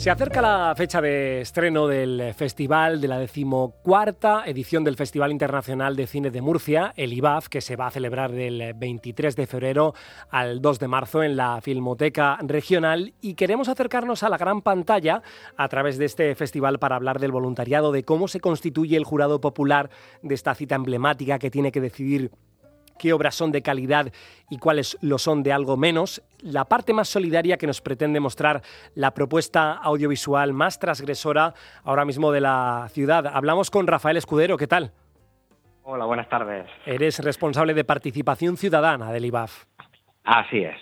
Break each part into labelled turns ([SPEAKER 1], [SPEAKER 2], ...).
[SPEAKER 1] Se acerca la fecha de estreno del festival de la decimocuarta edición del Festival Internacional de Cine de Murcia, el IBAF, que se va a celebrar del 23 de febrero al 2 de marzo en la Filmoteca Regional. Y queremos acercarnos a la gran pantalla a través de este festival para hablar del voluntariado, de cómo se constituye el jurado popular de esta cita emblemática que tiene que decidir qué obras son de calidad y cuáles lo son de algo menos, la parte más solidaria que nos pretende mostrar la propuesta audiovisual más transgresora ahora mismo de la ciudad. Hablamos con Rafael Escudero, ¿qué tal?
[SPEAKER 2] Hola, buenas tardes.
[SPEAKER 1] Eres responsable de participación ciudadana del IBAF.
[SPEAKER 2] Así es.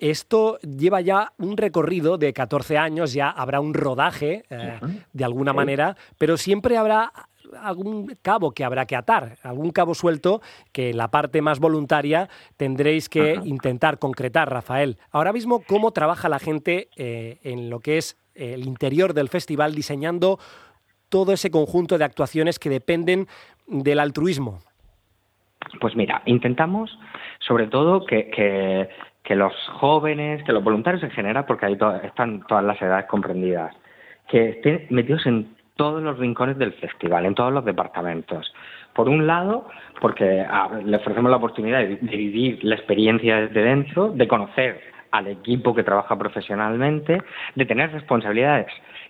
[SPEAKER 1] Esto lleva ya un recorrido de 14 años, ya habrá un rodaje eh, de alguna manera, pero siempre habrá algún cabo que habrá que atar, algún cabo suelto que la parte más voluntaria tendréis que intentar concretar, Rafael. Ahora mismo, ¿cómo trabaja la gente eh, en lo que es el interior del festival diseñando todo ese conjunto de actuaciones que dependen del altruismo?
[SPEAKER 2] Pues mira, intentamos sobre todo que, que, los jóvenes, que los voluntarios en general, porque ahí están todas las edades comprendidas, que estén metidos en todos los rincones del festival, en todos los departamentos. Por un lado, porque le ofrecemos la oportunidad de, vivir la experiencia desde dentro, de conocer al equipo que trabaja profesionalmente, de tener responsabilidades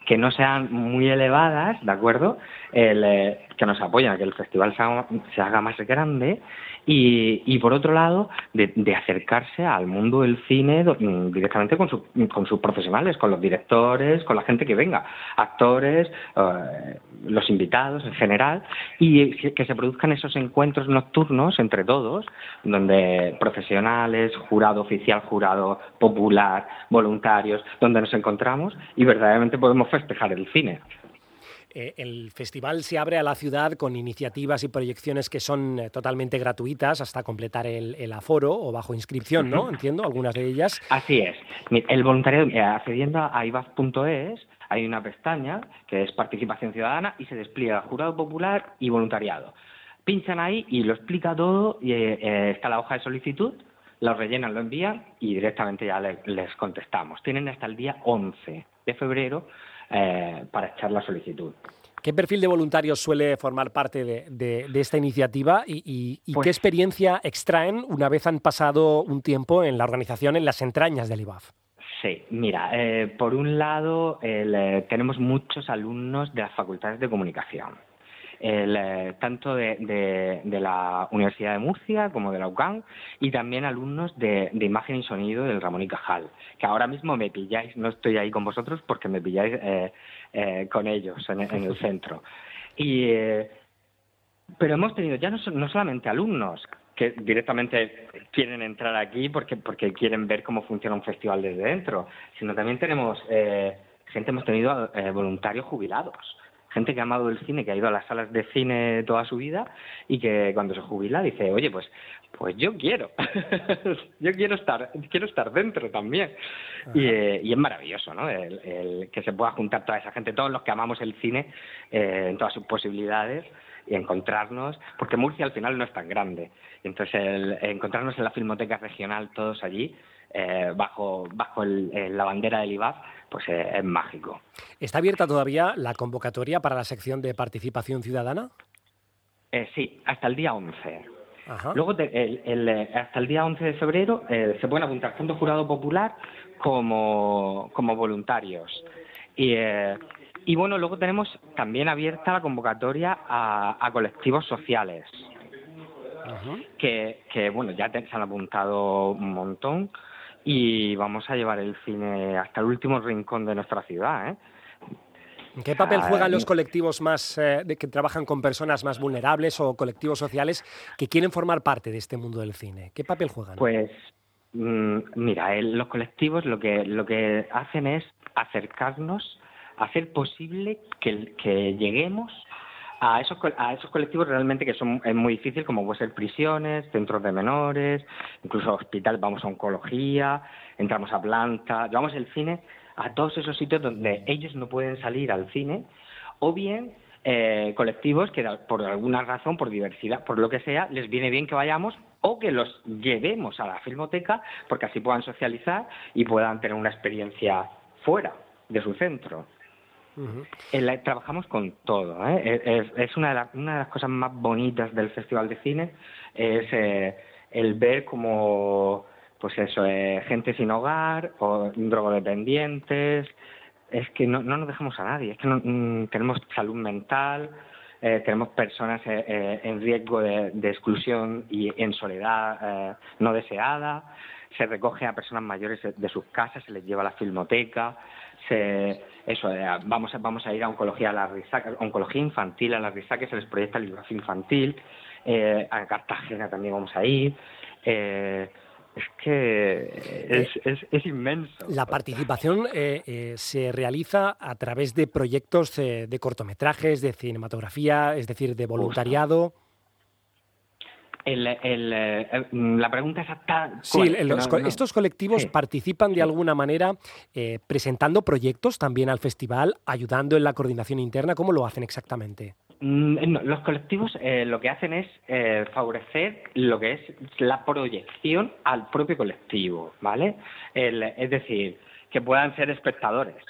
[SPEAKER 2] que no sean muy elevadas, ¿de acuerdo? Eh, que nos apoyen a que el festival se haga más grande y, por otro lado, de, acercarse al mundo del cine mm, directamente con, con sus profesionales, con los directores, con la gente que venga, actores, eh, los invitados en general, y que se produzcan esos encuentros nocturnos entre todos, donde profesionales, jurado oficial, jurado popular, voluntarios, donde nos encontramos y verdaderamente podemos festejar el cine.
[SPEAKER 1] Eh, el festival se abre a la ciudad con iniciativas y proyecciones que son eh, totalmente gratuitas hasta completar el, aforo o bajo inscripción, ¿no? Entiendo, algunas de ellas.
[SPEAKER 2] Así es. El voluntariado, accediendo a ibaf.es, hay una pestaña que es participación ciudadana y se despliega jurado popular y voluntariado. Pinchan ahí y lo explica todo y eh, está la hoja de solicitud lo rellenan, lo envían y directamente ya les contestamos. Tienen hasta el día 11 de febrero eh, para echar la solicitud.
[SPEAKER 1] ¿Qué perfil de voluntarios suele formar parte de, esta iniciativa y, pues qué experiencia extraen una vez han pasado un tiempo en la organización, en las entrañas del IBAF?
[SPEAKER 2] Sí, mira, eh, por un lado eh, tenemos muchos alumnos de las facultades de comunicación el, eh, tanto de, la Universidad de Murcia como de la UCAM y también alumnos de, imagen y sonido del Ramón y Cajal, que ahora mismo me pilláis, no estoy ahí con vosotros porque me pilláis eh, eh, con ellos en, el centro. Y, pero hemos tenido ya no, no solamente alumnos, que directamente quieren entrar aquí porque porque quieren ver cómo funciona un festival desde dentro, sino también tenemos gente, hemos tenido voluntarios jubilados gente que ha amado el cine, que ha ido a las salas de cine toda su vida y que cuando se jubila dice, oye, pues, pues yo quiero, yo quiero estar, quiero estar dentro también. Eh, y, es maravilloso, ¿no? El, que se pueda juntar toda esa gente, todos los que amamos el cine eh, en todas sus posibilidades y encontrarnos, porque Murcia al final no es tan grande. Entonces, el, encontrarnos en la Filmoteca Regional todos allí, eh, bajo, bajo la bandera del IBAF, pues eh, es mágico.
[SPEAKER 1] ¿Está abierta todavía la convocatoria para la sección de participación ciudadana?
[SPEAKER 2] Eh, sí, hasta el día 11. Luego, eh, hasta el día 11 de febrero, se pueden apuntar tanto jurado popular como, como voluntarios. Y, y bueno, luego tenemos también abierta la convocatoria a, colectivos sociales, que, que, bueno, ya se han apuntado un montón y vamos a llevar el cine hasta el último rincón de nuestra ciudad. ¿eh?
[SPEAKER 1] ¿Qué papel juegan los colectivos más eh, que trabajan con personas más vulnerables o colectivos sociales que quieren formar parte de este mundo del cine? ¿Qué papel juegan?
[SPEAKER 2] Pues mm, mira, los colectivos lo que lo que hacen es acercarnos, hacer posible que, que lleguemos a esos, a esos colectivos realmente que son es muy difícil, como puede ser prisiones, centros de menores, incluso hospital, vamos a oncología, entramos a planta, llevamos el cine a todos esos sitios donde ellos no pueden salir al cine, o bien eh, colectivos que por alguna razón, por diversidad, por lo que sea, les viene bien que vayamos o que los llevemos a la filmoteca porque así puedan socializar y puedan tener una experiencia fuera. de su centro. Trabajamos con todo. ¿eh? Es, una, de una, de las cosas más bonitas del Festival de Cine, es eh, el ver como, pues eso, eh, gente sin hogar o drogodependientes. Es que no, no nos dejamos a nadie, es que no, mm, tenemos salud mental, eh, tenemos personas eh, eh, en riesgo de, exclusión y en soledad no deseada, se recoge a personas mayores de sus casas, se les lleva a la filmoteca, se, eso, vamos, a, vamos a ir a oncología a la oncología infantil a la que se les proyecta el libro infantil, a Cartagena también vamos a ir. Es que es, inmenso.
[SPEAKER 1] La participación eh, eh, se realiza a través de proyectos eh, de cortometrajes, de cinematografía, es decir, de voluntariado.
[SPEAKER 2] La pregunta exacta.
[SPEAKER 1] Sí, estos colectivos participan de alguna manera presentando proyectos también al festival, ayudando en la coordinación interna. ¿Cómo lo hacen exactamente?
[SPEAKER 2] Mm, los colectivos eh, lo que hacen es eh, favorecer lo que es la proyección al propio colectivo, ¿vale? es decir, que puedan ser espectadores.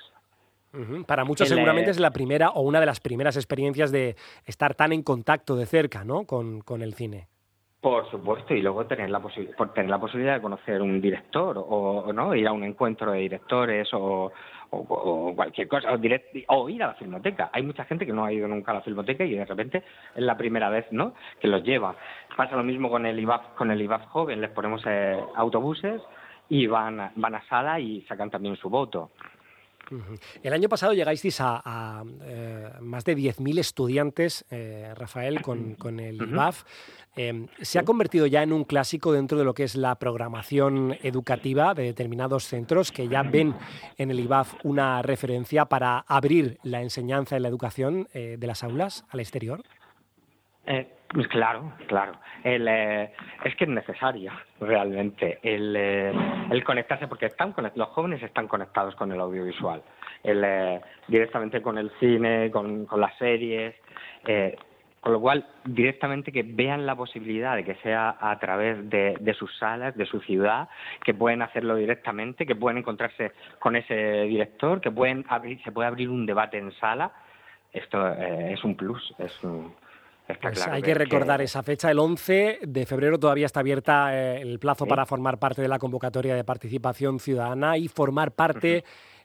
[SPEAKER 1] Para muchos seguramente es la primera o una de las primeras experiencias de estar tan en contacto de cerca, ¿no? Con, con el cine.
[SPEAKER 2] Por supuesto, y luego tener la, tener la posibilidad de conocer un director o, no ir a un encuentro de directores o, cualquier cosa, o, ir a la filmoteca. Hay mucha gente que no ha ido nunca a la filmoteca y de repente es la primera vez ¿no? que los lleva. Pasa lo mismo con el IBAF, con el IBAF joven, les ponemos eh, autobuses y van, van a sala y sacan también su voto.
[SPEAKER 1] El año pasado llegáis a, eh, más de 10.000 estudiantes, eh, Rafael, con, el IBAF. Em, se ha convertido ya en un clásico dentro de lo que es la programación educativa de determinados centros que ya ven en el IBAF una referencia para abrir la enseñanza y la educación eh, de las aulas al exterior.
[SPEAKER 2] Claro, claro. es que es necesario realmente el, conectarse, porque están los jóvenes están conectados con el audiovisual, directamente con el cine, con, las series, eh, con lo cual directamente que vean la posibilidad de que sea a través de, sus salas, de su ciudad, que pueden hacerlo directamente, que pueden encontrarse con ese director, que pueden abrir, se puede abrir un debate en sala. Esto eh, es un plus, es un,
[SPEAKER 1] pues hay que recordar esa fecha, el 11 de febrero todavía está abierta eh, el plazo para formar parte de la convocatoria de participación ciudadana y formar parte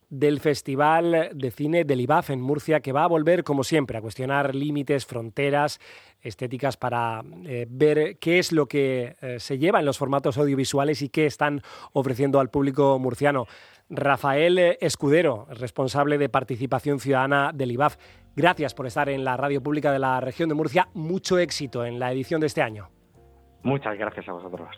[SPEAKER 1] del Festival de Cine del IBAF en Murcia, que va a volver, como siempre, a cuestionar límites, fronteras estéticas para eh, ver qué es lo que eh, se lleva en los formatos audiovisuales y qué están ofreciendo al público murciano. Rafael Escudero, responsable de participación ciudadana del IBAF. Gracias por estar en la radio pública de la región de Murcia. Mucho éxito en la edición de este año.
[SPEAKER 2] Muchas gracias a vosotros.